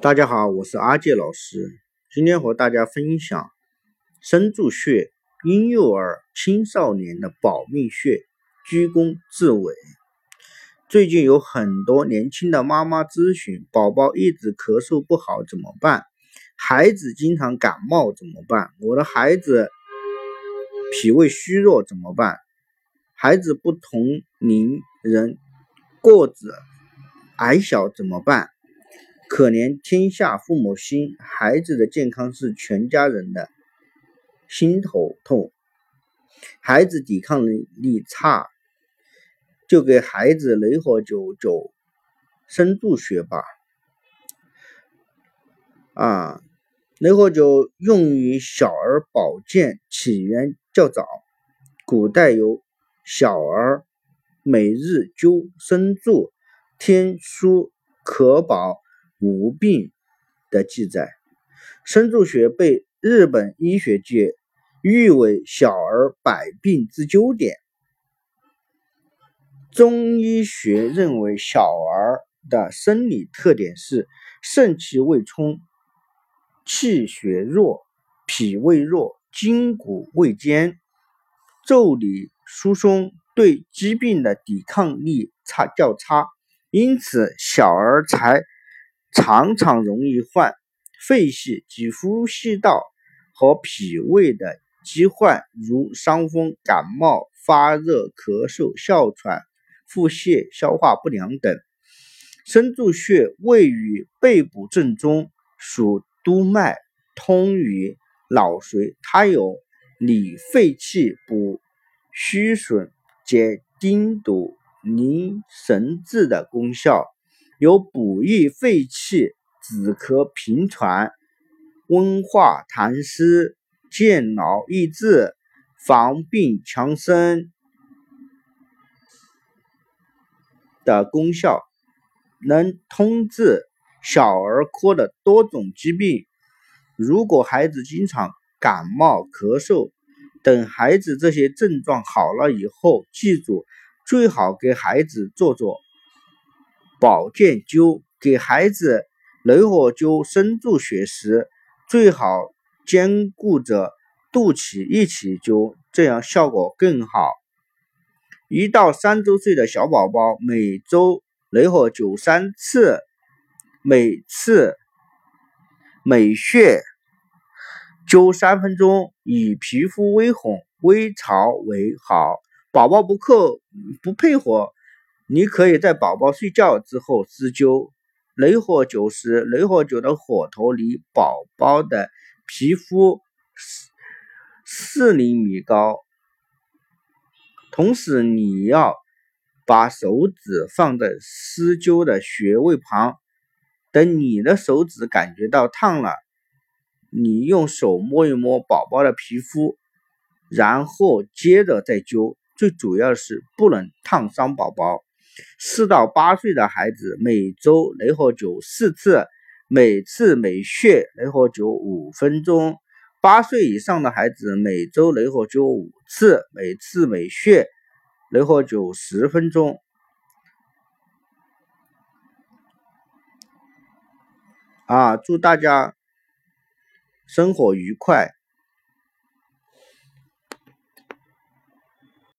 大家好，我是阿介老师，今天和大家分享生助穴，婴幼儿、青少年的保命穴，居功至伟。最近有很多年轻的妈妈咨询，宝宝一直咳嗽不好怎么办？孩子经常感冒怎么办？我的孩子脾胃虚弱怎么办？孩子不同龄人个子矮小怎么办？可怜天下父母心，孩子的健康是全家人的心头痛。孩子抵抗力差，就给孩子雷火九九生助穴吧。啊，雷火九用于小儿保健，起源较早，古代有小儿每日灸生助，天书可保。无病的记载，生助穴被日本医学界誉为小儿百病之灸点。中医学认为，小儿的生理特点是肾气未充、气血弱、脾胃弱、筋骨未坚、腠理疏松，对疾病的抵抗力差较差，因此小儿才。常常容易患肺系及呼吸道和脾胃的疾患，如伤风、感冒、发热、咳嗽、哮喘、腹泻、消化不良等。生柱穴位于背部正中，属督脉，通于脑髓，它有理肺气、补虚损、解丁堵、宁神志的功效。有补益肺气、止咳平喘、温化痰湿、健脑益智、防病强身的功效，能通治小儿科的多种疾病。如果孩子经常感冒、咳嗽等，孩子这些症状好了以后，记住最好给孩子做做。保健灸给孩子雷火灸生助穴时，最好兼顾着肚脐一起灸，这样效果更好。一到三周岁的小宝宝，每周雷火灸三次，每次每穴灸三分钟，以皮肤微红微潮为好。宝宝不克不配合。你可以在宝宝睡觉之后施灸雷火灸时，雷火灸的火头离宝宝的皮肤四四厘米高。同时，你要把手指放在施灸的穴位旁，等你的手指感觉到烫了，你用手摸一摸宝宝的皮肤，然后接着再灸。最主要是不能烫伤宝宝。四到八岁的孩子每周雷火灸四次，每次每穴雷火灸五分钟；八岁以上的孩子每周雷火灸五次，每次每穴雷火灸十分钟。啊，祝大家生活愉快！